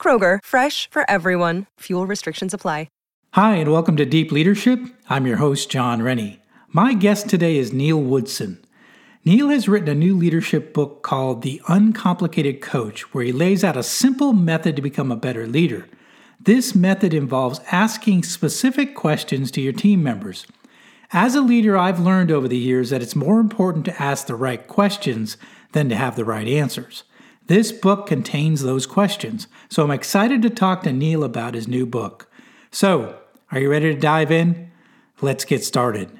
Kroger, fresh for everyone. Fuel restrictions apply. Hi, and welcome to Deep Leadership. I'm your host, John Rennie. My guest today is Neal Woodson. Neal has written a new leadership book called The Uncomplicated Coach, where he lays out a simple method to become a better leader. This method involves asking specific questions to your team members. As a leader, I've learned over the years that it's more important to ask the right questions than to have the right answers. This book contains those questions, so I'm excited to talk to Neal about his new book. So, are you ready to dive in? Let's get started.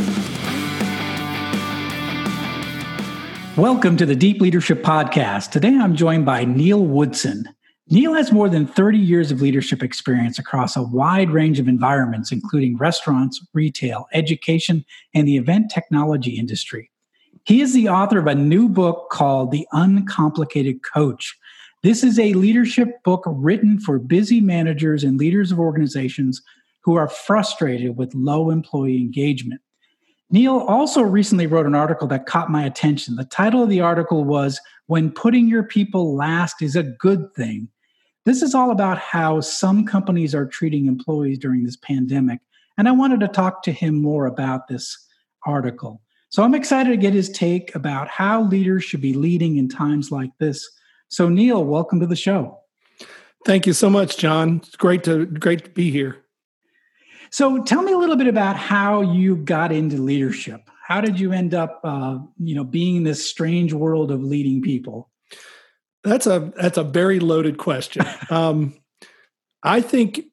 Welcome to the Deep Leadership Podcast. Today I'm joined by Neal Woodson. Neal has more than 30 years of leadership experience across a wide range of environments, including restaurants, retail, education, and the event technology industry. He is the author of a new book called The Uncomplicated Coach. This is a leadership book written for busy managers and leaders of organizations who are frustrated with low employee engagement. Neal also recently wrote an article that caught my attention. The title of the article was When Putting Your People Last is a Good Thing. This is all about how some companies are treating employees during this pandemic. And I wanted to talk to him more about this article. So I'm excited to get his take about how leaders should be leading in times like this. So, Neal, welcome to the show. Thank you so much, John. It's great to great to be here. So tell me a little bit about how you got into leadership. How did you end up, uh, you know, being in this strange world of leading people? That's a that's a very loaded question. um, I think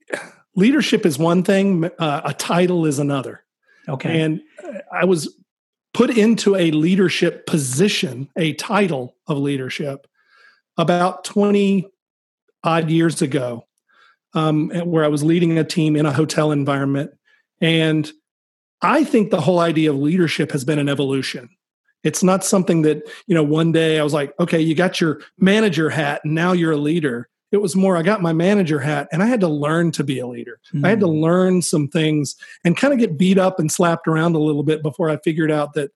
leadership is one thing, uh, a title is another. Okay. And I was put into a leadership position, a title of leadership, about twenty odd years ago um, where I was leading a team in a hotel environment. And I think the whole idea of leadership has been an evolution. It's not something that, you know, one day I was like, okay, you got your manager hat and now you're a leader. It was more, I got my manager hat and I had to learn to be a leader. Mm. I had to hmm. learn some things and kind of get beat up and slapped around a little bit before I figured out that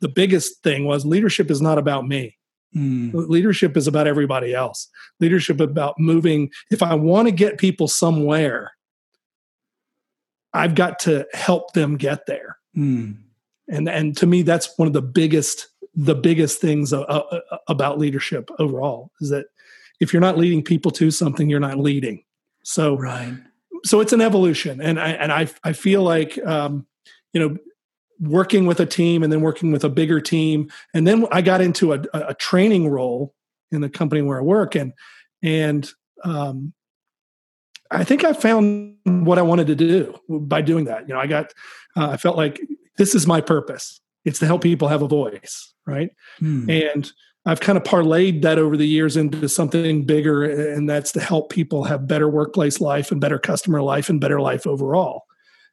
the biggest thing was leadership is not about me. Mm. Leadership is about everybody else. Leadership about moving. If I want to get people somewhere, I've got to help them get there. Mm. And and to me, that's one of the biggest the biggest things about leadership overall is that if you're not leading people to something, you're not leading. So right. So it's an evolution, and I and I I feel like um, you know working with a team and then working with a bigger team. And then i got into a, a training role in the company where i work and and um, i think i found what i wanted to do by doing that. You know i got uh, i felt like this is my purpose. It's to help people have a voice right? Hmm. and i've kind of parlayed that over the years into something bigger and that's to help people have better workplace life and better customer life and better life overall.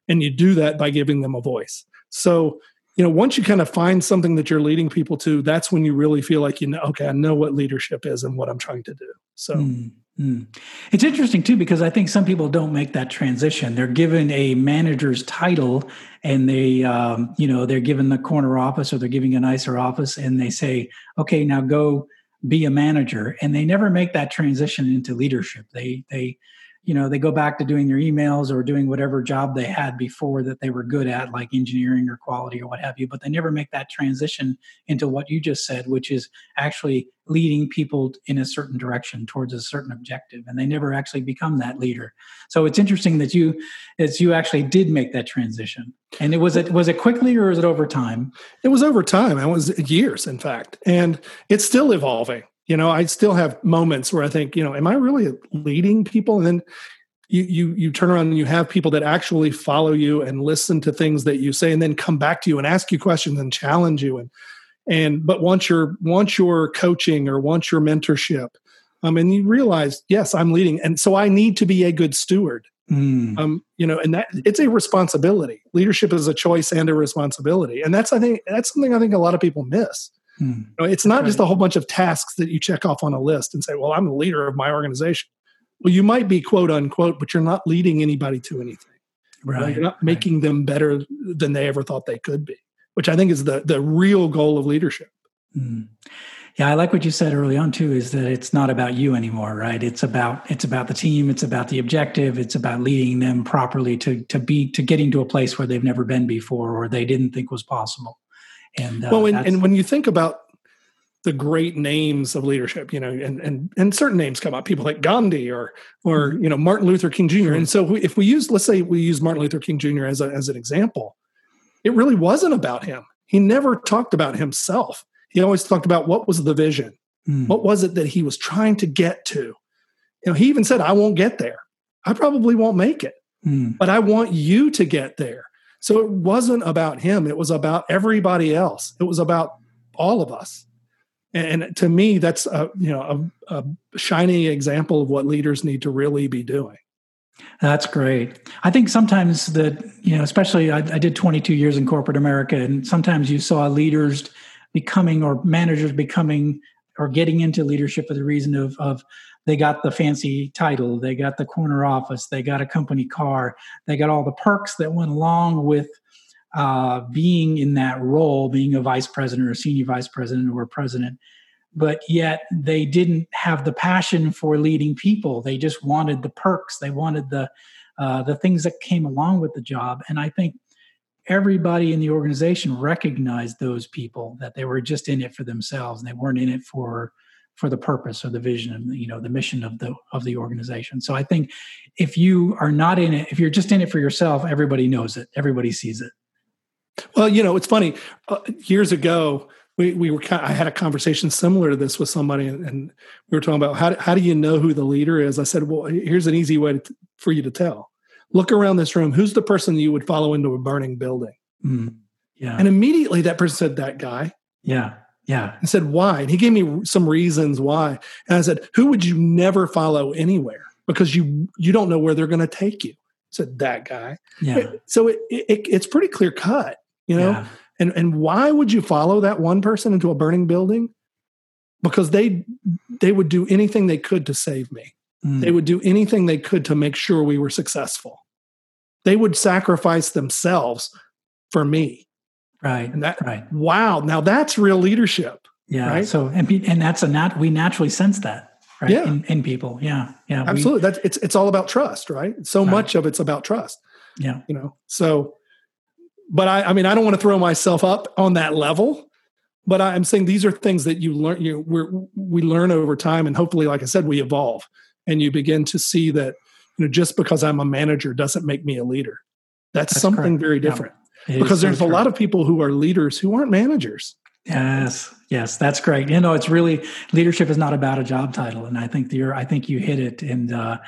And you do that by giving them a voice so, you know, once you kind of find something that you're leading people to, that's when you really feel like you know, okay, I know what leadership is and what I'm trying to do. So. Mm-hmm. It's interesting too because I think some people don't make that transition. They're given a manager's title, and they, um, you know, they're given the corner office or they're giving a nicer office, and they say, "Okay, now go be a manager," and they never make that transition into leadership. They they you know they go back to doing their emails or doing whatever job they had before that they were good at like engineering or quality or what have you but they never make that transition into what you just said which is actually leading people in a certain direction towards a certain objective and they never actually become that leader. So it's interesting that you as you actually did make that transition. And it was it was it quickly or is it over time? It was over time. It was years in fact. And it's still evolving you know i still have moments where i think you know am i really leading people? And then you you you turn around and you have people that actually follow you and listen to things that you say and then come back to you and ask you questions and challenge you. And and but once you're once you're coaching or once your mentorship um and you realize yes i'm leading. And so i need to be a good steward. Mm. um you know and that it's a responsibility. Leadership is a choice and a responsibility. And that's i think that's something i think a lot of people miss Hmm. You know, it's not right. just a whole bunch of tasks that you check off on a list and say, well, I'm the leader of my organization. Well, you might be quote unquote, but you're not leading anybody to anything. Right. You're not right. making them better than they ever thought they could be, which I think is the, the real goal of leadership. Hmm. Yeah, I like what you said early on too. Is that it's not about you anymore, right? It's about it's about the team. It's about the objective. It's about leading them properly to to be to getting to a place where they've never been before or they didn't think was possible. And uh, well, and, and when you think about the great names of leadership, you know, and and and certain names come up, people like Gandhi or or mm-hmm. you know Martin Luther King Jr. Sure. And so we, if we use, let's say we use Martin Luther King Jr. as a, as an example, it really wasn't about him. He never talked about himself. He always talked about what was the vision, mm. what was it that he was trying to get to. You know, he even said, "I won't get there. I probably won't make it, mm. but I want you to get there." So it wasn't about him, it was about everybody else. It was about all of us. And, to me, that's a, you know a, a shining example of what leaders need to really be doing. That's great. I think sometimes that, you know, especially I, I, did 22 years in corporate America, and sometimes you saw leaders becoming or managers becoming or getting into leadership for the reason of, of they got the fancy title, they got the corner office, they got a company car, they got all the perks that went along with uh, being in that role, being a vice president or senior vice president or president. But yet they didn't have the passion for leading people. They just wanted the perks. They wanted the uh, the things that came along with the job. And I think everybody in the organization recognized those people that they were just in it for themselves and they weren't in it for for the purpose or the vision and you know the mission of the of the organization. So i think if you are not in it if you're just in it for yourself everybody knows it. Everybody sees it. Well you know it's funny. Uh, years ago we, we were i had a conversation similar to this with somebody and, and we were talking about how, how do you know who the leader is? I said well here's an easy way to, for you to tell. Look around this room. Who's the person you would follow into a burning building? Mm, yeah. And immediately that person said that guy. Yeah yeah. I said, why? And he gave me some reasons why. And I said, who would you never follow anywhere? Because you you don't know where they're going to take you. I said, that guy. Yeah. So it, it, it's pretty clear cut, you know? Yeah. And and why would you follow that one person into a burning building? Because they they would do anything they could to save me. Mm. They would do anything they could to make sure we were successful. They would sacrifice themselves for me. Right. And that, right. Wow. Now that's real leadership. Yeah. Right? So, and, and that's a nat, we naturally sense that. Right. Yeah. In, in people. Yeah. Yeah. Absolutely. We, that's, it's, it's all about trust, right? So right. much of it's about trust. Yeah. You know, so, but I, I mean, I don't want to throw myself up on that level, but I'm saying these are things that you learn, you we we learn over time. And hopefully, like I said, we evolve and you begin to see that, you know, just because I'm a manager doesn't make me a leader. That's, That's something correct. very different. Yeah because there's so a lot of people who are leaders who aren't managers. Yes, yes, that's great. You know, it's really leadership is not about a job title, and I think you're. I think you hit it, and uh,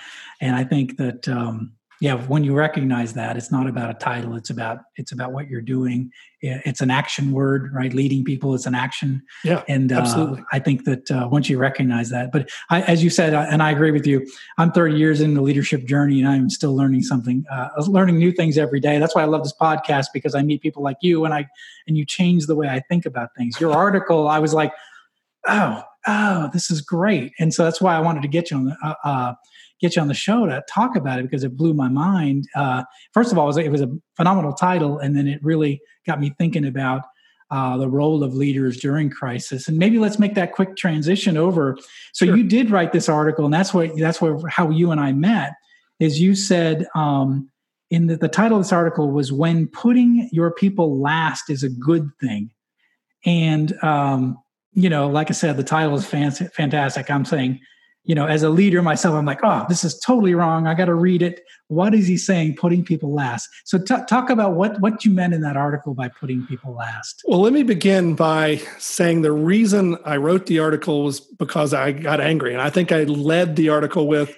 and I think that um, yeah, when you recognize that, it's not about a title. It's about it's about what you're doing. It's an action word, right? Leading people, it's an action. Yeah, and uh, absolutely. I think that uh, once you recognize that, but I, as you said, and I agree with you. I'm 30 years in the leadership journey, and I'm still learning something, uh, learning new things every day. That's why I love this podcast because I meet people like you, and I and you change the way I think about things. Your article, I was like, oh, oh, this is great, and so that's why I wanted to get you on the uh, uh, get you on the show to talk about it because it blew my mind. Uh, first of all, it was, it was, a phenomenal title, and then it really got me thinking about uh, the role of leaders during crisis. And maybe let's make that quick transition over. So sure. you did write this article, and that's what that's where how you and I met. is you said um, in the, the title of this article was when putting your people last is a good thing and um, you know like i said the title is fantastic i'm saying you know as a leader myself i'm like oh this is totally wrong i got to read it what is he saying putting people last so t- talk about what what you meant in that article by putting people last well let me begin by saying the reason i wrote the article was because i got angry and i think i led the article with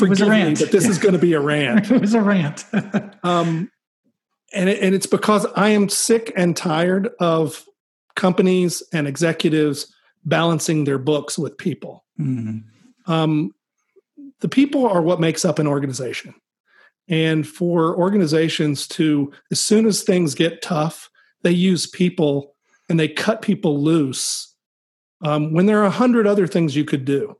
it was a rant. Me, but this is going to be a rant. it was a rant. um, and it, and it's because I am sick and tired of companies and executives balancing their books with people. Mm-hmm. Um, the people are what makes up an organization. And for organizations to, as soon as things get tough, they use people and they cut people loose um, when there are a hundred other things you could do.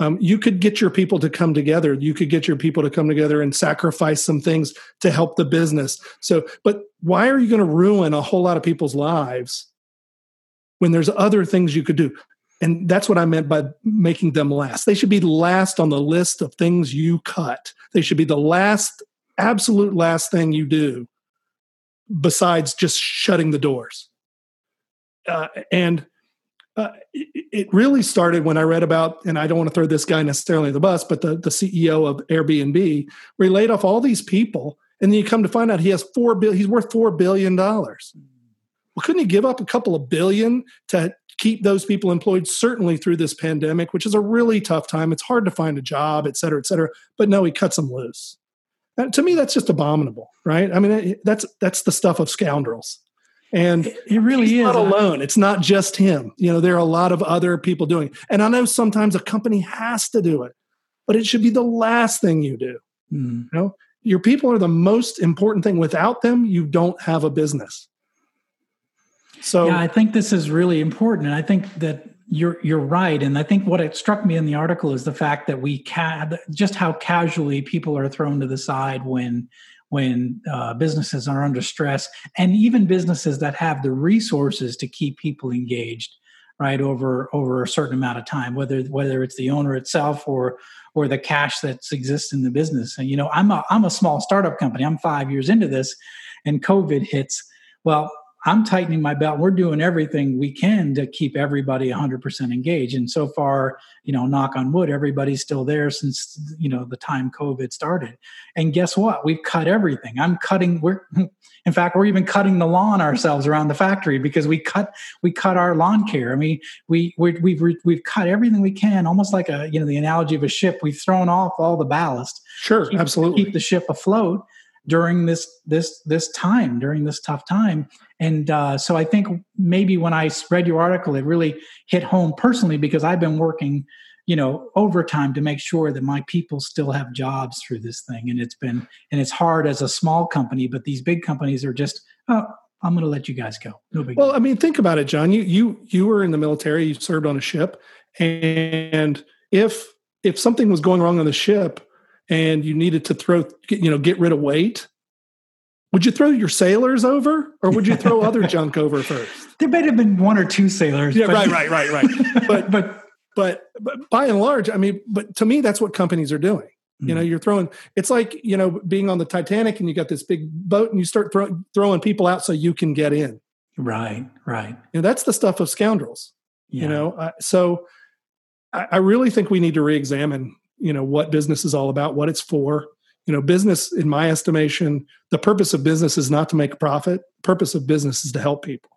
Um, you could get your people to come together. You could get your people to come together and sacrifice some things to help the business. So, but why are you going to ruin a whole lot of people's lives when there's other things you could do? And that's what I meant by making them last. They should be last on the list of things you cut. They should be the last, absolute last thing you do besides just shutting the doors. Uh, and uh, it, it, really started when I read about, and I don't want to throw this guy necessarily the bus, but the, the CEO of Airbnb, where he laid off all these people, and then you come to find out he has four bill, he's worth four billion dollars. Well, couldn't he give up a couple of billion to keep those people employed? Certainly through this pandemic, which is a really tough time. It's hard to find a job, et cetera, et cetera. But no, he cuts them loose. to me, that's just abominable, right? I mean, that's that's the stuff of scoundrels and he really is not alone it's not just him you know there are a lot of other people doing it. and i know sometimes a company has to do it but it should be the last thing you do mm. you know your people are the most important thing without them you don't have a business so yeah i think this is really important and i think that you're you're right and i think what it struck me in the article is the fact that we just how casually people are thrown to the side when when uh, businesses are under stress and even businesses that have the resources to keep people engaged right over over a certain amount of time whether whether it's the owner itself or or the cash that exists in the business. And you know i'm a i'm a small startup company. I'm 5 years into this and covid hits. Well I'm tightening my belt. We're doing everything we can to keep everybody 100% engaged. And so far, you know, knock on wood, everybody's still there since, you know, the time COVID started. And guess what? We've cut everything. I'm cutting, we're, in fact, we're even cutting the lawn ourselves around the factory because we cut, we cut our lawn care. I mean, we, we we've, we've cut everything we can, almost like a, you know, the analogy of a ship. We've thrown off all the ballast. Sure. Keep, absolutely. Keep the ship afloat during this this this time during this tough time. And uh, so i think maybe when i read your article it really hit home personally because i've been working you know overtime to make sure that my people still have jobs through this thing. And it's been and it's hard as a small company but these big companies are just oh i'm going to let you guys go. No big well deal. i mean think about it john. You you you were in the military you served on a ship and if if something was going wrong on the ship and you needed to throw, you know, get rid of weight, would you throw your sailors over or would you throw other junk over first? There might have been one or two sailors. Yeah, right, right, right, right. But, but, but, but by and large, I mean, but to me, that's what companies are doing. Mm. You know, mm. you're throwing, it's like, you know, being on the Titanic and you got this big boat and you start throw, throwing people out so you can get in. Right, right. You know, that's the stuff of scoundrels. Yeah. You know, so I, I really think we need to re examine you know what business is all about what it's for. You know business in my estimation the purpose of business is not to make a profit. Purpose of business is to help people.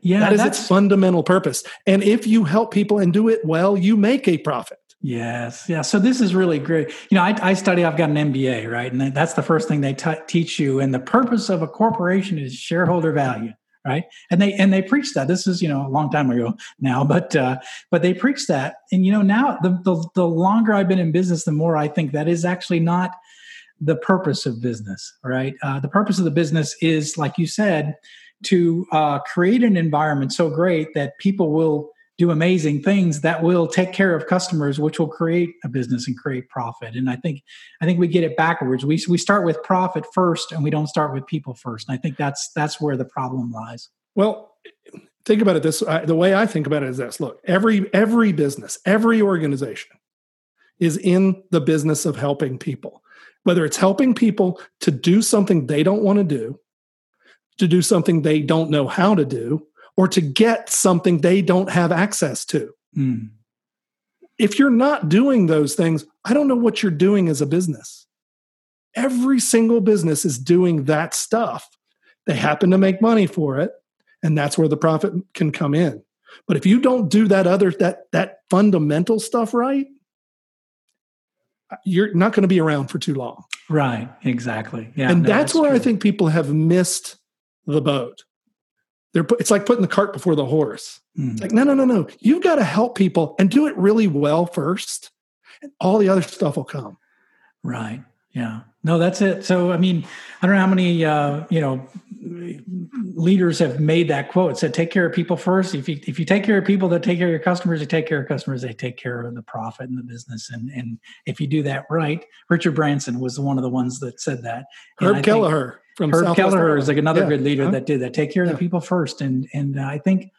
Yeah that is its fundamental purpose. And if you help people and do it well you make a profit. Yes yeah so this is really great. You know i, I study i've got an mba right? And that's the first thing they t- teach you. And the purpose of a corporation is shareholder value right? And they and they preach that. This is you know a long time ago now but uh but they preach that. And you know now the the, the longer i've been in business the more i think that is actually not the purpose of business right? Uh, the purpose of the business is like you said to uh, create an environment so great that people will do amazing things that will take care of customers which will create a business and create profit. And i think i think we get it backwards. We, we start with profit first and we don't start with people first. And i think that's that's where the problem lies. Well think about it this uh, the way i think about it is this. Look every every business every organization is in the business of helping people, whether it's helping people to do something they don't want to do, to do something they don't know how to do, or to get something they don't have access to. Mm. If you're not doing those things, I don't know what you're doing as a business. Every single business is doing that stuff. They happen to make money for it, and that's where the profit can come in. But if you don't do that other that that fundamental stuff right, you're not going to be around for too long. Right, exactly. Yeah. And no, that's, that's, where true. I think people have missed the boat. They're it's like putting the cart before the horse. Mm. Like no, no, no, no. You've got to help people and do it really well first, and all the other stuff will come. Right. Yeah. No, that's it. So, I mean, I don't know how many, uh, you know, leaders have made that quote. It said, take care of people first. If you, if you take care of people that take care of your customers, you take care of customers, they take care of the profit and the business. And, and if you do that right, Richard Branson was one of the ones that said that. Herb Kelleher from Herb Southwest Kelleher is like another yeah. good leader huh? that did that. Take care of yeah. the people first. And, and uh, I think,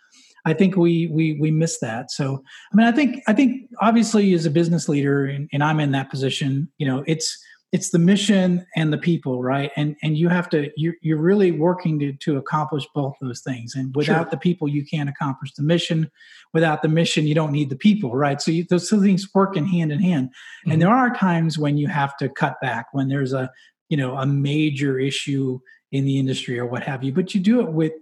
I think we we we miss that. So I mean, I think I think obviously as a business leader, and, and I'm in that position, you know, it's it's the mission and the people right and and you have to you're, you're really working to, to accomplish both those things and without sure. the people you can't accomplish the mission without the mission you don't need the people right so you, those two things work in hand in hand mm-hmm. and there are times when you have to cut back when there's a you know a major issue in the industry or what have you but you do it with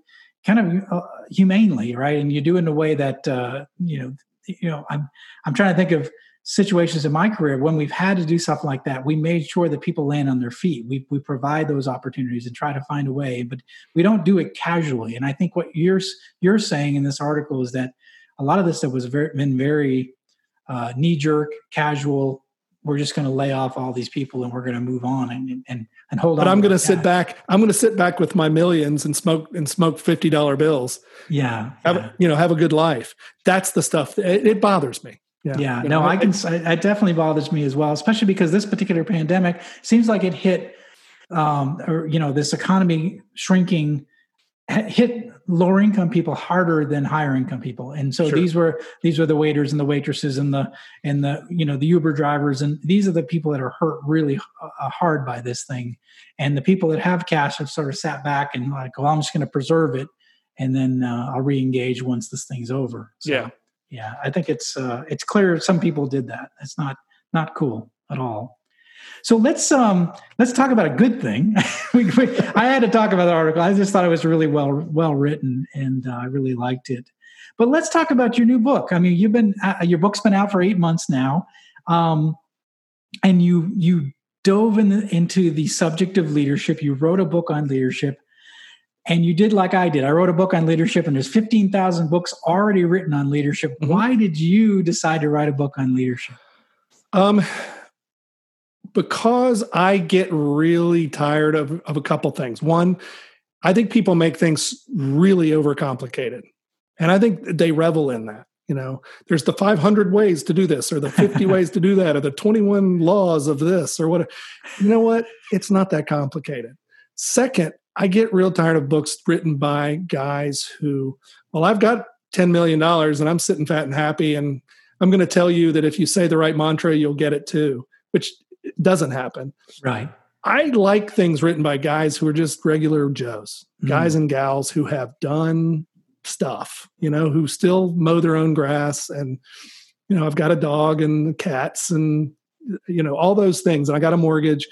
kind of uh, humanely right? And you do it in a way that uh, you know you know i'm i'm trying to think of situations in my career when we've had to do something like that we made sure that people land on their feet. We, we provide those opportunities and try to find a way but we don't do it casually. And i think what you're you're saying in this article is that a lot of this stuff was very, been very uh, knee-jerk casual we're just going to lay off all these people and we're going to move on and and, and hold but on. But I'm going to sit back. I'm going to sit back with my millions and smoke and smoke fifty dollar bills. Yeah, have yeah. you know have a good life. That's the stuff. It, it bothers me. Yeah, yeah. no, I can. It definitely bothers me as well, especially because this particular pandemic seems like it hit, um, or you know, this economy shrinking hit lower income people harder than higher income people. And so sure. these were these were the waiters and the waitresses and the and the you know the uber drivers. And these are the people that are hurt really uh, hard by this thing. And the people that have cash have sort of sat back and like well i'm just going to preserve it and then uh, i'll re-engage once this thing's over. So, yeah. yeah i think it's uh, it's clear some people did that. It's not not cool at all so let's um let's talk about a good thing we, we, i had to talk about the article i just thought it was really well well written and uh, i really liked it but let's talk about your new book i mean you've been uh, your book's been out for eight months now um, and you you dove in the, into the subject of leadership you wrote a book on leadership and you did like I did. I wrote a book on leadership, and there's 15,000 books already written on leadership. Mm-hmm. Why did you decide to write a book on leadership? Um, because I get really tired of, of a couple things. One, I think people make things really overcomplicated, and I think they revel in that. You know, there's the 500 ways to do this, or the 50 ways to do that, or the 21 laws of this, or what. You know what? It's not that complicated. Second, I get real tired of books written by guys who, well, I've got $10 million and I'm sitting fat and happy. And I'm going to tell you that if you say the right mantra, you'll get it too, which doesn't happen. Right. I like things written by guys who are just regular Joes, mm. guys and gals who have done stuff, you know, who still mow their own grass. And, you know, I've got a dog and cats and, you know, all those things. And I got a mortgage.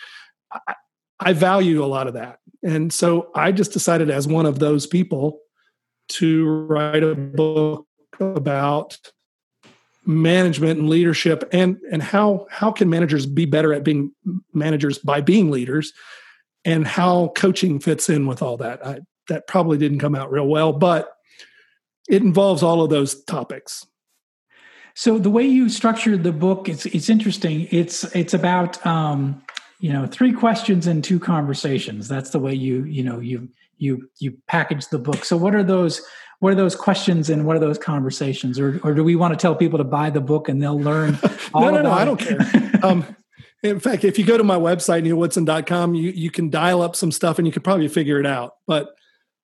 I, I value a lot of that. And so I just decided, as one of those people, to write a book about management and leadership and and how how can managers be better at being managers by being leaders? And how coaching fits in with all that. I, that probably didn't come out real well but it involves all of those topics. So the way you structured the book it's it's interesting. It's it's about um you know three questions and two conversations. That's the way you you know you you you package the book. So what are those what are those questions and what are those conversations or or do we want to tell people to buy the book and they'll learn all no no no i don't care um, in fact if you go to my website nealwoodson.com you you can dial up some stuff and you can probably figure it out but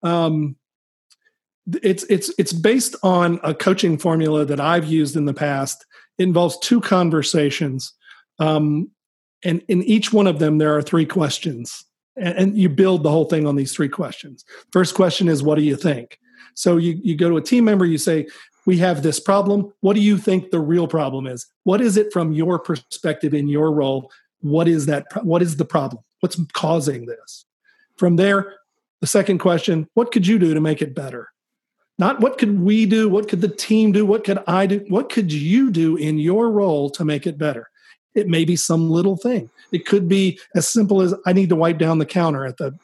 um it's it's it's based on a coaching formula that i've used in the past it involves two conversations Um, and in each one of them, there are three questions. And you build the whole thing on these three questions. First question is, what do you think? So you, you go to a team member, you say, we have this problem. What do you think the real problem is? What is it from your perspective in your role? What is that? What is the problem? What's causing this? From there, the second question, what could you do to make it better? Not what could we do? What could the team do? What could I do? What could you do in your role to make it better? It may be some little thing. It could be as simple as I need to wipe down the counter at the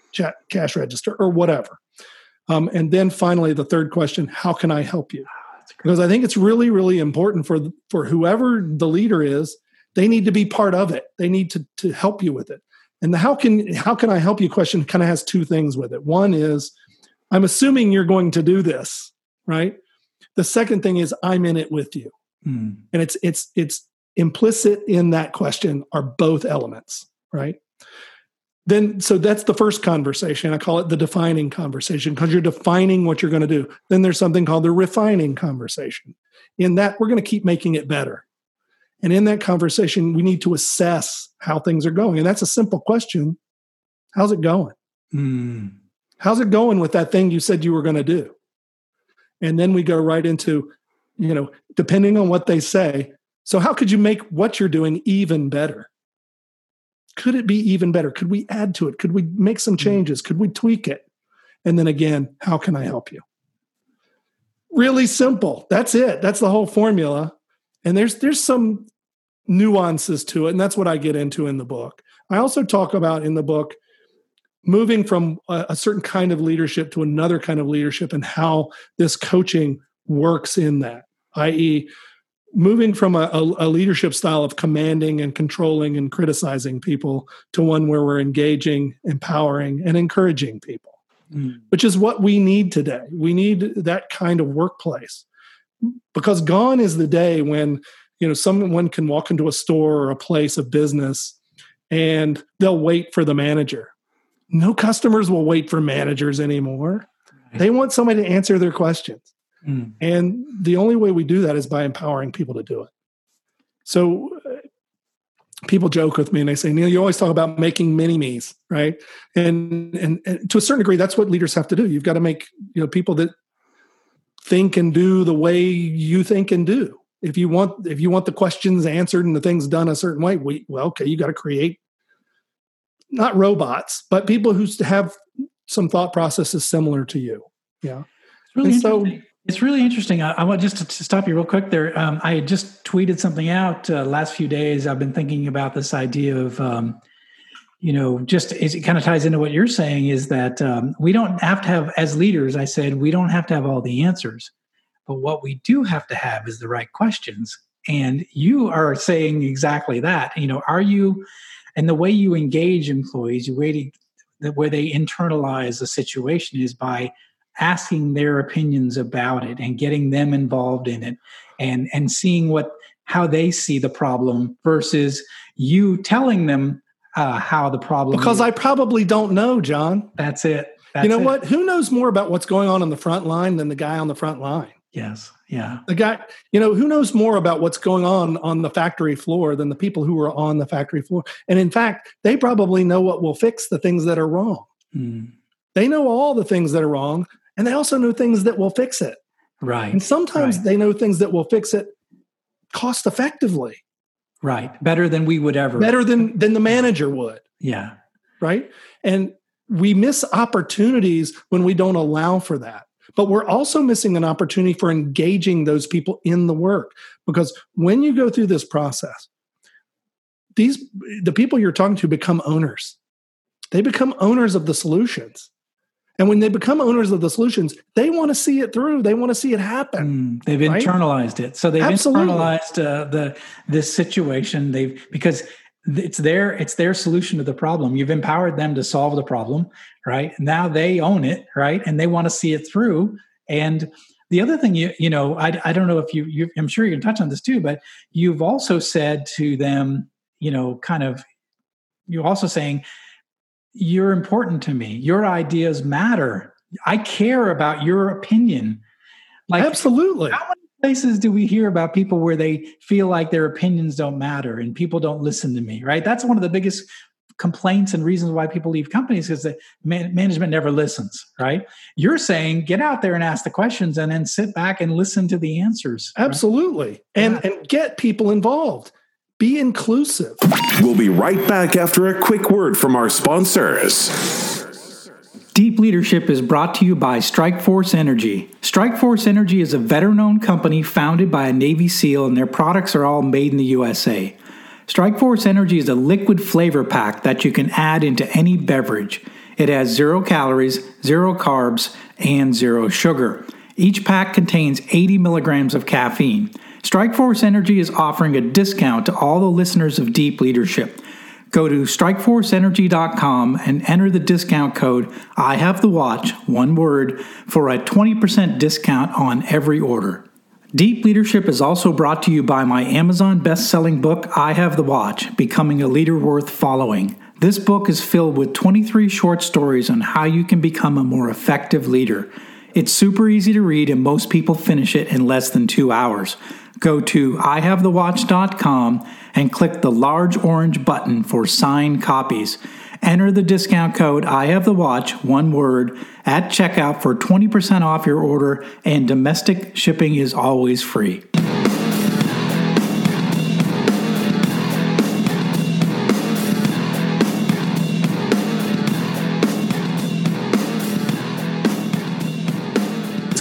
cash register or whatever. Um, and then finally, the third question how can I help you? Because I think it's really, really important for, for whoever the leader is, they need to be part of it. They need to, to help you with it. And the how can how can I help you question kind of has two things with it. One is I'm assuming you're going to do this, right? The second thing is I'm in it with you. Mm. And it's it's it's implicit in that question are both elements, right? Then so that's the first conversation. I call it the defining conversation because you're defining what you're going to do. Then there's something called the refining conversation. In that we're going to keep making it better. And in that conversation, we need to assess how things are going. And that's a simple question. How's it going? Mm. How's it going with that thing you said you were going to do? And then we go right into, you know, depending on what they say. So, how could you make what you're doing even better? Could it be even better? Could we add to it? Could we make some hmm. changes? Could we tweak it? And then again, how can I help you? Really simple. That's it. That's the whole formula. And there's there's some nuances to it, and that's what I get into in the book. I also talk about in the book moving from a, a, certain kind of leadership to another kind of leadership and how this coaching works in that, i.e., moving from a, a, leadership style of commanding and controlling and criticizing people to one where we're engaging, empowering, and encouraging people, mm. which is what we need today. We need that kind of workplace because gone is the day when you know someone can walk into a store or a place of business and they'll wait for the manager no customers will wait for managers anymore. They want somebody to answer their questions. Mm. And the only way we do that is by empowering people to do it. So uh, people joke with me and they say, Neal, you always talk about making mini me's, right? And, and, and to a certain degree, that's what leaders have to do. You've got to make you know people that think and do the way you think and do. If you want if you want the questions answered and the things done a certain way, we, well, okay, you got to create not robots, but people who have some thought processes similar to you. Yeah. It's really and so it's really interesting. I, I, want just to, to, stop you real quick there. Um, I just tweeted something out uh, last few days. I've been thinking about this idea of, um, you know, just it kind of ties into what you're saying is that um, we don't have to have, as leaders, I said, we don't have to have all the answers, but what we do have to have is the right questions. And you are saying exactly that. You know, are you and the way you engage employees, the way way they internalize the situation is by asking their opinions about it and getting them involved in it and and seeing what how they see the problem versus you telling them uh, how the problem because is. I probably don't know, John. That's it. That's you know it. what? Who knows more about what's going on on the front line than the guy on the front line? Yes. Yeah. The guy, you know, who knows more about what's going on on the factory floor than the people who are on the factory floor? And in fact, they probably know what will fix the things that are wrong. Mm. They know all the things that are wrong, and they also know things that will fix it. Right. And sometimes right. they know things that will fix it cost effectively. Right. Better than we would ever. Better than than the manager would. Yeah. Right? And we miss opportunities when we don't allow for that. But we're also missing an opportunity for engaging those people in the work because when you go through this process, these the people you're talking to become owners. They become owners of the solutions. And when they become owners of the solutions, they want to see it through. They want to see it happen. Mm, they've right? internalized it. So they've Absolutely. internalized uh, the this situation. They've because it's their it's their solution to the problem you've empowered them to solve the problem right now they own it right and they want to see it through and the other thing you you know i, I don't know if you, you i'm sure you can touch on this too but you've also said to them you know kind of you're also saying you're important to me your ideas matter i care about your opinion like absolutely how many places do we hear about people where they feel like their opinions don't matter and people don't listen to me, right? That's one of the biggest complaints and reasons why people leave companies is that man- management never listens, right? You're saying get out there and ask the questions and then sit back and listen to the answers. Right? Absolutely. And yeah. and get people involved. Be inclusive. We'll be right back after a quick word from our sponsors. Deep Leadership is brought to you by Strikeforce Energy. Strikeforce Energy is a veteran owned company founded by a Navy SEAL, and their products are all made in the USA. Strikeforce Energy is a liquid flavor pack that you can add into any beverage. It has zero calories, zero carbs, and zero sugar. Each pack contains 80 milligrams of caffeine. Strikeforce Energy is offering a discount to all the listeners of Deep Leadership. Go to strikeforceenergy.com and enter the discount code I have the watch, one word, for a 20% discount on every order. Deep Leadership is also brought to you by my Amazon best-selling book I Have the Watch: Becoming a Leader Worth Following. This book is filled with 23 short stories on how you can become a more effective leader. It's super easy to read and most people finish it in less than 2 hours. Go to ihavethewatch.com and click the large orange button for signed copies. Enter the discount code I have the watch, one word, at checkout for 20% off your order, and domestic shipping is always free.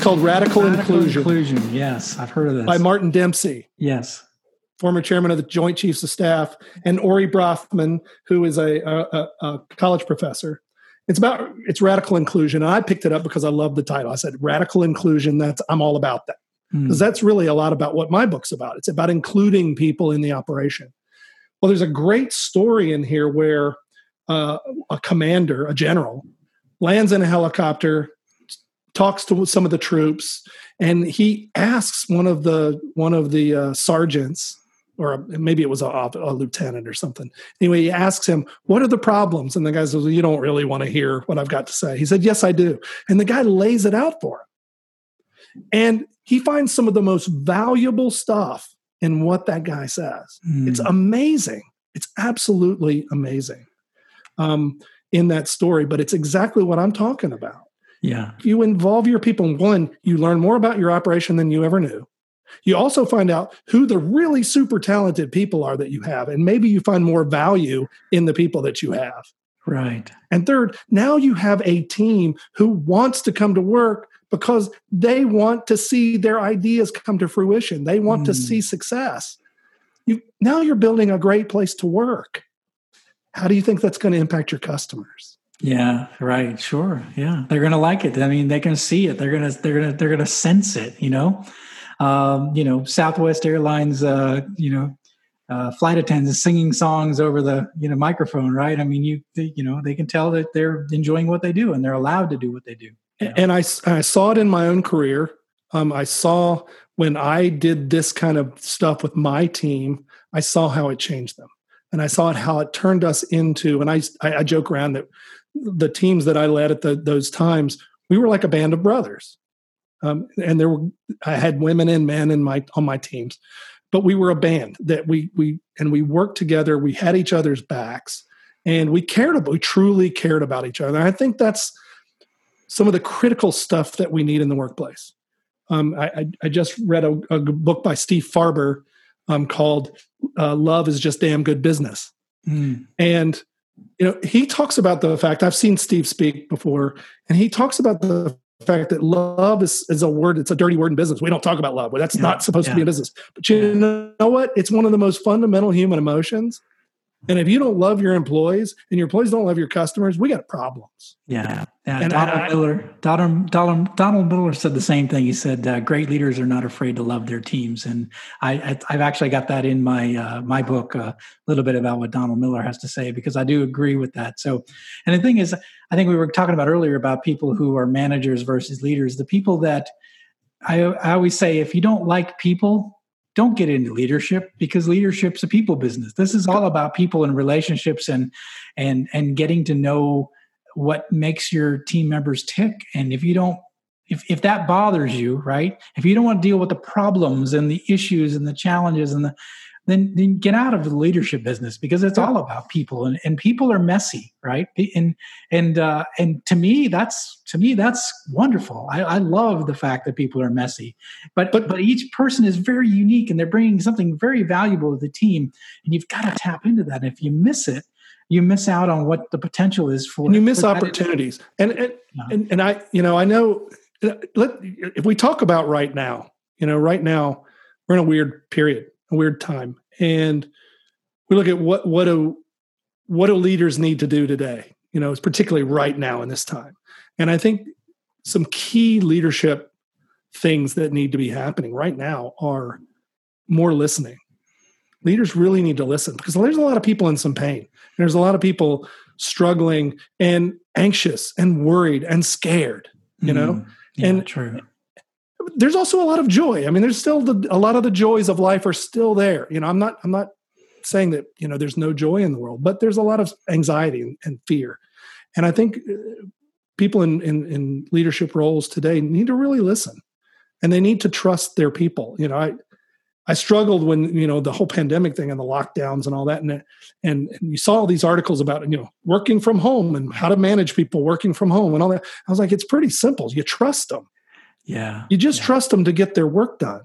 It's called Radical, Radical Inclusion. Inclusion, yes, I've heard of this. By Martin Dempsey. Yes former chairman of the Joint Chiefs of Staff, and Ori Brafman, who is a, a, a, college professor. It's about it's radical inclusion. And I picked it up because I love the title. I said radical inclusion. That's I'm all about that because mm. that's really a lot about what my book's about. It's about including people in the operation. Well, there's a great story in here where uh, a commander, a general, lands in a helicopter, talks to some of the troops, and he asks one of the one of the uh, sergeants or maybe it was a, a, lieutenant or something. Anyway, he asks him, What are the problems? And the guy says, well, You don't really want to hear what I've got to say. He said, Yes, I do. And the guy lays it out for him. And he finds some of the most valuable stuff in what that guy says. Mm. It's amazing. It's absolutely amazing um, in that story, but it's exactly what I'm talking about. Yeah. You involve your people. One, you learn more about your operation than you ever knew. You also find out who the really super talented people are that you have, and maybe you find more value in the people that you have. Right. And third, now you have a team who wants to come to work because they want to see their ideas come to fruition. They want mm. to see success. You, now you're building a great place to work. How do you think that's going to impact your customers? Yeah, right. Sure. Yeah. They're going to like it. I mean, they can see it. They're going to they're going to they're going to sense it, you know? um, you know, Southwest Airlines, uh, you know, uh, flight attendants singing songs over the you know microphone, right? I mean, you you know they can tell that they're enjoying what they do and they're allowed to do what they do. You know? And I I saw it in my own career. Um, I saw when I did this kind of stuff with my team, I saw how it changed them, and I saw it how it turned us into. And I, I joke around that the teams that I led at the, those times, we were like a band of brothers. Um, and there were I had women and men in my on my teams, but we were a band that we we and we worked together. We had each other's backs, and we cared about we truly cared about each other. And I think that's some of the critical stuff that we need in the workplace. Um, I, I, just read a, a, book by Steve Farber um, called uh, "Love Is Just Damn Good Business," mm. and you know he talks about the fact I've seen Steve speak before, and he talks about the fact that love is, is a word, it's a dirty word in business. We don't talk about love. That's yeah, not supposed yeah. to be in business. But you know what? It's one of the most fundamental human emotions. And if you don't love your employees and your employees don't love your customers, we got problems. Yeah. yeah. Donald I, Miller, Donald, Donald, Donald Miller said the same thing. He said, uh, "Great leaders are not afraid to love their teams," and I, have actually got that in my uh, my book uh, a little bit about what Donald Miller has to say because I do agree with that. So, and the thing is, I think we were talking about earlier about people who are managers versus leaders. The people that I, I always say, if you don't like people, don't get into leadership because leadership's a people business. This is all about people and relationships and and and getting to know what makes your team members tick. And if you don't if, if that bothers you, right? If you don't want to deal with the problems and the issues and the challenges and the then then get out of the leadership business because it's all about people and, and people are messy right? And and uh, and to me that's to me that's wonderful. I, I love the fact that people are messy but but but each person is very unique and they're bringing something very valuable to the team. And you've got to tap into that. And if you miss it you miss out on what the potential is for and you miss opportunities. And and, yeah. and and i you know i know let if we talk about right now you know right now we're in a weird period a weird time. And we look at what what do what do leaders need to do today you know it's particularly right now in this time. And i think some key leadership things that need to be happening right now are more listening. Leaders really need to listen because there's a lot of people in some pain. There's a lot of people struggling and anxious and worried and scared you know? Mm, yeah, and true there's also a lot of joy. I mean, there's still the, a lot of the joys of life are still there. You know, I'm not I'm not saying that you know there's no joy in the world, but there's a lot of anxiety and, and fear. And I think uh, people in, in in leadership roles today need to really listen, and they need to trust their people. You know, I I struggled when you know the whole pandemic thing and the lockdowns and all that, and and, and you saw all these articles about you know working from home and how to manage people working from home and all that. I was like, it's pretty simple. You trust them yeah. You just yeah. trust them to get their work done.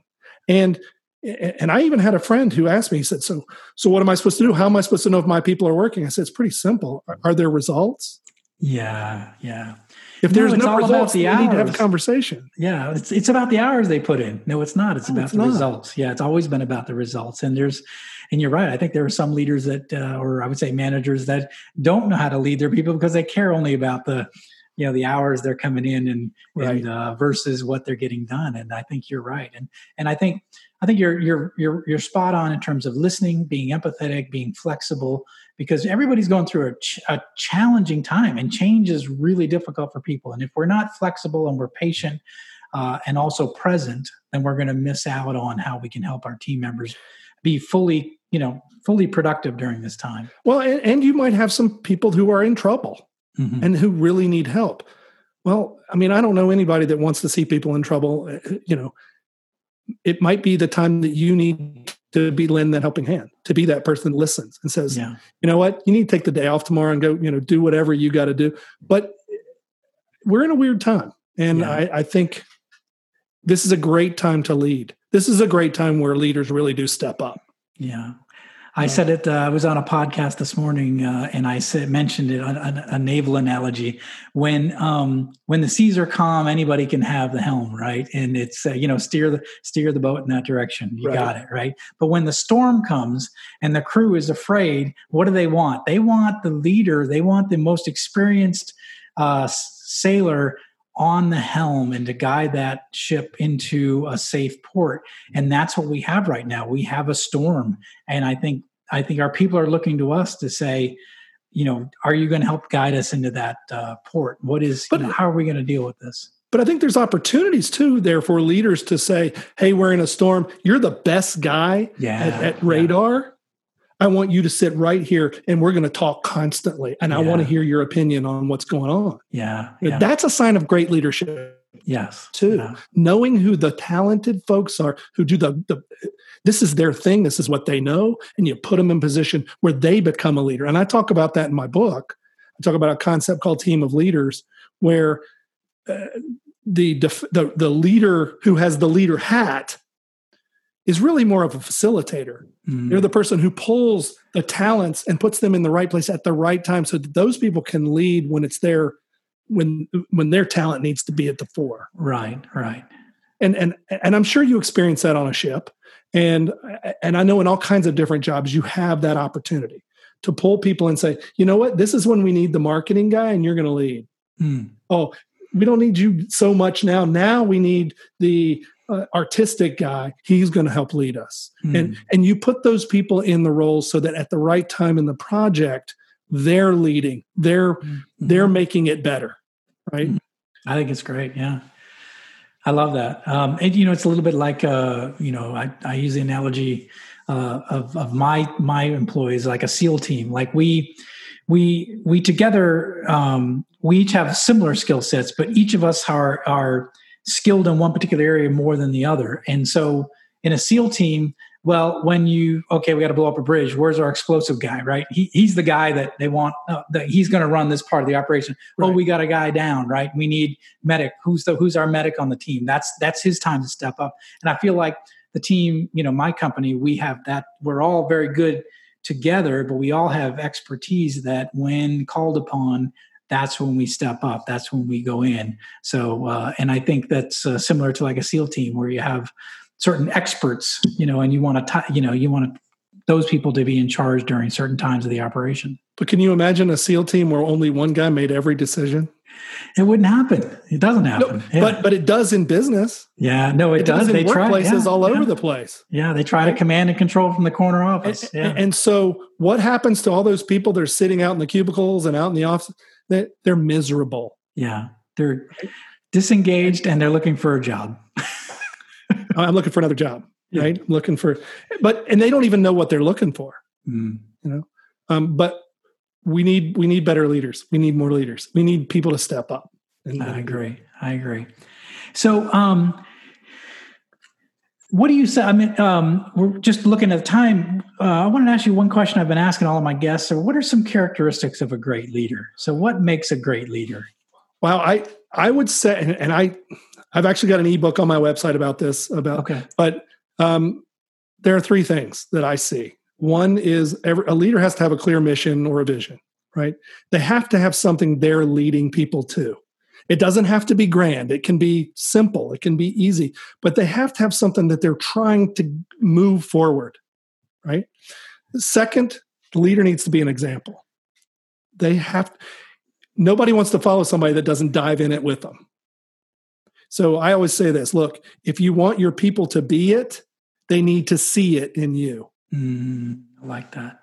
And and I even had a friend who asked me, he said, So so what am I supposed to do? How am I supposed to know if my people are working? I said, It's pretty simple. Are, are there results? Yeah, yeah. If there's no, no results, the we need to have a conversation. Yeah, it's it's about the hours they put in. No, it's not. It's no, about it's the not. results. Yeah, it's always been about the results. And there's, and you're right. I think there are some leaders that, uh, or I would say managers that don't know how to lead their people because they care only about the you know the hours they're coming in and, right. and uh, versus what they're getting done. And i think you're right. And and i think i think you're you're you're you're spot on in terms of listening being empathetic being flexible because everybody's going through a, ch- a challenging time and change is really difficult for people. And if we're not flexible and we're patient uh, and also present then we're going to miss out on how we can help our team members be fully you know fully productive during this time. Well and, and you might have some people who are in trouble mm-hmm. and who really need help. Well, I mean, I don't know anybody that wants to see people in trouble. Uh, you know, it might be the time that you need to be lend that helping hand, to be that person that listens and says, yeah. you know what, you need to take the day off tomorrow and go, you know, do whatever you got to do. But we're in a weird time. And yeah. I, I think this is a great time to lead. This is a great time where leaders really do step up. Yeah. I said it. Uh, I was on a podcast this morning, uh, and I said mentioned it a, a, a naval analogy. When um, when the seas are calm, anybody can have the helm, right? And it's uh, you know steer the steer the boat in that direction. You right. got it, right? But when the storm comes and the crew is afraid, what do they want? They want the leader. They want the most experienced uh, sailor on the helm and to guide that ship into a safe port. And that's what we have right now. We have a storm. And i think i think our people are looking to us to say you know are you going to help guide us into that uh, port? What is but, you know, how are we going to deal with this? But i think there's opportunities too there for leaders to say hey we're in a storm. You're the best guy yeah, at, at radar yeah I want you to sit right here and we're going to talk constantly. And yeah. I want to hear your opinion on what's going on. Yeah, yeah. That's a sign of great leadership. Yes. Too. Yeah. Knowing who the talented folks are who do the, the this is their thing, this is what they know, and you put them in position where they become a leader. And I talk about that in my book. I talk about a concept called team of leaders where uh, the, the the leader who has the leader hat is really more of a facilitator. Mm. They're the person who pulls the talents and puts them in the right place at the right time so that those people can lead when it's their when when their talent needs to be at the fore. Right, right. And and and I'm sure you experience that on a ship. And and I know in all kinds of different jobs you have that opportunity to pull people and say, "You know what? This is when we need the marketing guy and you're going to lead." Mm. Oh, we don't need you so much now. Now we need the uh, artistic guy he's going to help lead us mm. and and you put those people in the roles so that at the right time in the project they're leading they're mm. they're making it better right mm. i think it's great yeah i love that um, and you know it's a little bit like uh, you know i, I use the analogy uh, of, of my my employees like a seal team like we we we together um, we each have similar skill sets but each of us are are skilled in one particular area more than the other. And so in a SEAL team, well, when you okay, we got to blow up a bridge. Where's our explosive guy? Right? He, he's the guy that they want. Uh, that he's going to run this part of the operation. Oh, right. Oh, we got a guy down. Right? We need medic. Who's the who's our medic on the team? That's that's his time to step up. And I feel like the team, you know, my company, we have that. We're all very good together, but we all have expertise that when called upon, that's when we step up. That's when we go in. So, uh, and I think that's uh, similar to like a SEAL team where you have certain experts, you know, and you want to, you know, you want those people to be in charge during certain times of the operation. But can you imagine a SEAL team where only one guy made every decision? It wouldn't happen. It doesn't happen. No, yeah. But but it does in business. Yeah, no, it, it does. does they try places yeah, all yeah. over the place. Yeah, they try to command and control from the corner office. And, and so, what happens to all those people that are sitting out in the cubicles and out in the office? That they're miserable. Yeah, they're disengaged and they're looking for a job. I'm looking for another job, right? I'm looking for, but and they don't even know what they're looking for. Mm. You know, um, but we need we need better leaders. We need more leaders. We need people to step up. And, I agree. I agree. So, um, what do you say? I mean, um, we're just looking at the time. Uh, I want to ask you one question I've been asking all of my guests. So, what are some characteristics of a great leader? So, what makes a great leader? Well, I I would say, and, and I I've actually got an ebook on my website about this. About okay, but um, there are three things that I see. One is every, a leader has to have a clear mission or a vision, right? They have to have something they're leading people to. It doesn't have to be grand. It can be simple. It can be easy, but they have to have something that they're trying to move forward, right? Second, the leader needs to be an example. They have, nobody wants to follow somebody that doesn't dive in it with them. So I always say this look, if you want your people to be it, they need to see it in you. Mm, I like that.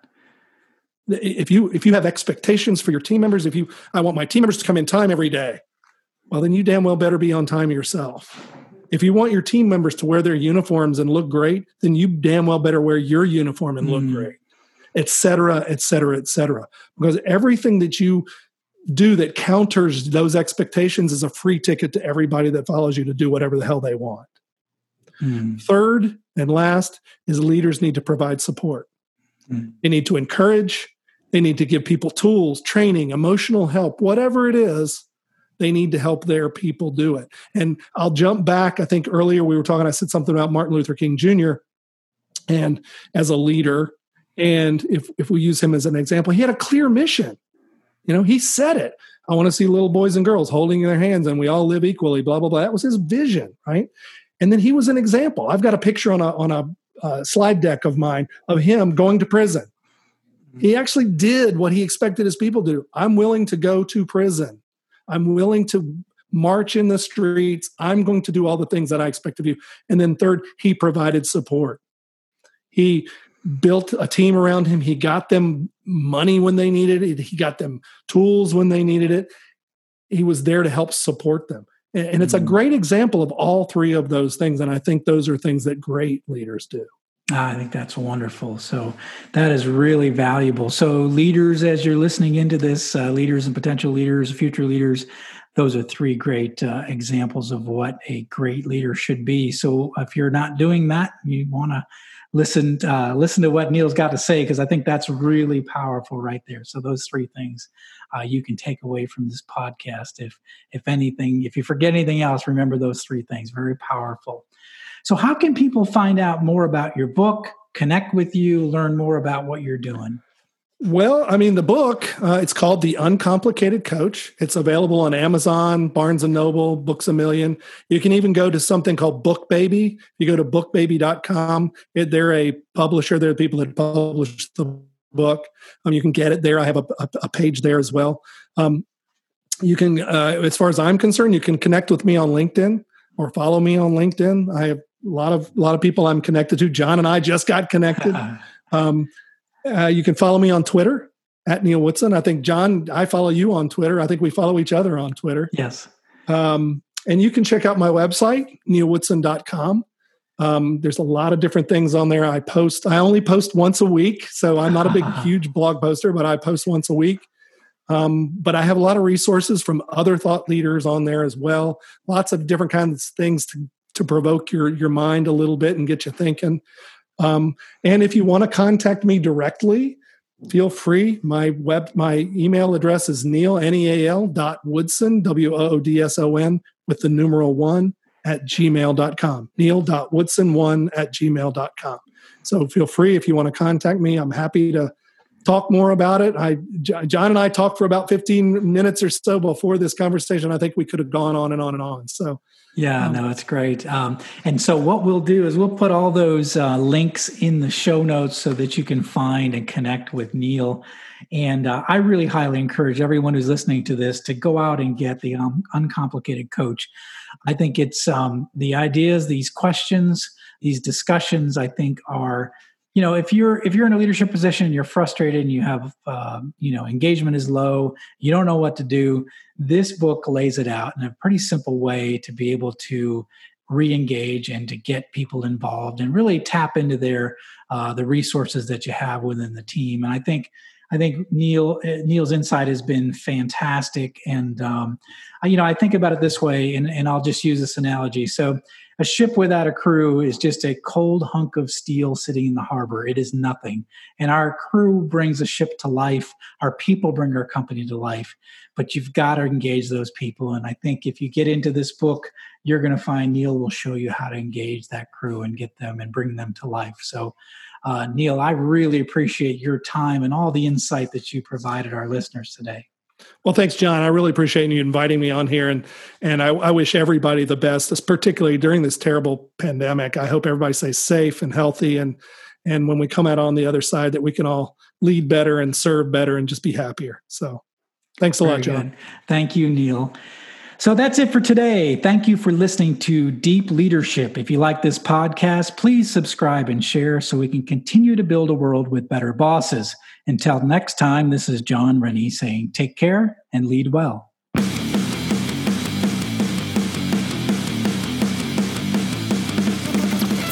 If you if you have expectations for your team members, if you I want my team members to come in time every day, well then you damn well better be on time yourself. If you want your team members to wear their uniforms and look great, then you damn well better wear your uniform and look mm. great, et cetera, et cetera, et cetera. Because everything that you do that counters those expectations is a free ticket to everybody that follows you to do whatever the hell they want. Mm. Third and last is leaders need to provide support. Mm. They need to encourage, they need to give people tools, training, emotional help, whatever it is. They need to help their people do it. And I'll jump back. I think earlier we were talking, I said something about Martin Luther King Jr. and as a leader. And if, if we use him as an example, he had a clear mission. You know, he said it. I want to see little boys and girls holding their hands and we all live equally, blah, blah, blah. That was his vision, right? And then he was an example. I've got a picture on a, on a uh, slide deck of mine of him going to prison. He actually did what he expected his people to do. I'm willing to go to prison. I'm willing to march in the streets. I'm going to do all the things that I expect of you. And then, third, he provided support. He built a team around him. He got them money when they needed it, he got them tools when they needed it. He was there to help support them. And it's a mm. great example of all three of those things. And I think those are things that great leaders do. Ah, I think that's wonderful. So that is really valuable. So leaders, as you're listening into this, uh, leaders and potential leaders, future leaders, those are three great uh, examples of what a great leader should be. So if you're not doing that, you want to listen uh, listen to what Neal's got to say because I think that's really powerful right there. So those three things uh, you can take away from this podcast. If if anything, if you forget anything else, remember those three things. Very powerful. So how can people find out more about your book, connect with you, learn more about what you're doing? Well, I mean, the book, uh, it's called The Uncomplicated Coach. It's available on Amazon, Barnes and Noble, Books a Million. You can even go to something called BookBaby. If you go to bookbaby.com. It, they're a publisher. They're the people that publish the book. Um, you can get it there. I have a, a, a page there as well. Um, you can, uh, as far as I'm concerned, you can connect with me on LinkedIn or follow me on LinkedIn. I have a lot of a lot of people I'm connected to. John and I just got connected. Um, uh, you can follow me on Twitter at Neal Woodson. I think John, I follow you on Twitter. I think we follow each other on Twitter. Yes. Um, and you can check out my website, nealwoodson.com. Um, there's a lot of different things on there. I post, I only post once a week. So I'm not a big, huge blog poster, but I post once a week. Um, but I have a lot of resources from other thought leaders on there as well. Lots of different kinds of things to, to provoke your, your mind a little bit and get you thinking. Um, and if you want to contact me directly, feel free. My web, my email address is neal, N-E-A-L dot Woodson, W-O-O-D-S-O-N with the numeral one at gmail.com. Neal.woodson1 at gmail.com. So feel free if you want to contact me. I'm happy to talk more about it. I, John and I talked for about 15 minutes or so before this conversation. I think we could have gone on and on and on. So, yeah, um, no, it's great. Um, and so, what we'll do is we'll put all those uh, links in the show notes so that you can find and connect with Neal. And uh, I really highly encourage everyone who's listening to this to go out and get the um, Uncomplicated Coach. I think it's um, the ideas, these questions, these discussions. I think are you know if you're if you're in a leadership position and you're frustrated and you have um, you know engagement is low you don't know what to do this book lays it out in a pretty simple way to be able to re-engage and to get people involved and really tap into their uh, the resources that you have within the team. And i think I think Neal uh, Neal's insight has been fantastic, and um, you know I think about it this way, and, and I'll just use this analogy. So a ship without a crew is just a cold hunk of steel sitting in the harbor. It is nothing. And our crew brings a ship to life. Our people bring our company to life. But you've got to engage those people. And I think if you get into this book, you're going to find Neal will show you how to engage that crew and get them and bring them to life. So uh, Neal, I really appreciate your time and all the insight that you provided our listeners today. Well, thanks, John. I really appreciate you inviting me on here, and and I, I wish everybody the best, particularly during this terrible pandemic. I hope everybody stays safe and healthy, and and when we come out on the other side, that we can all lead better and serve better and just be happier. So, thanks a Very lot, John. Good. Thank you, Neal. So that's it for today. Thank you for listening to Deep Leadership. If you like this podcast, please subscribe and share so we can continue to build a world with better bosses. Until next time, this is John Rennie saying take care and lead well.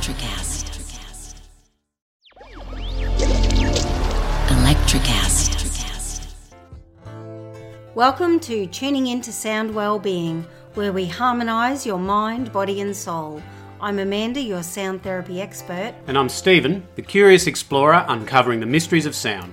Electricast. Electricast. Welcome to Tuning Into Sound Wellbeing, where we harmonize your mind, body, and soul. I'm Amanda, your sound therapy expert. And I'm Stephen, the curious explorer uncovering the mysteries of sound.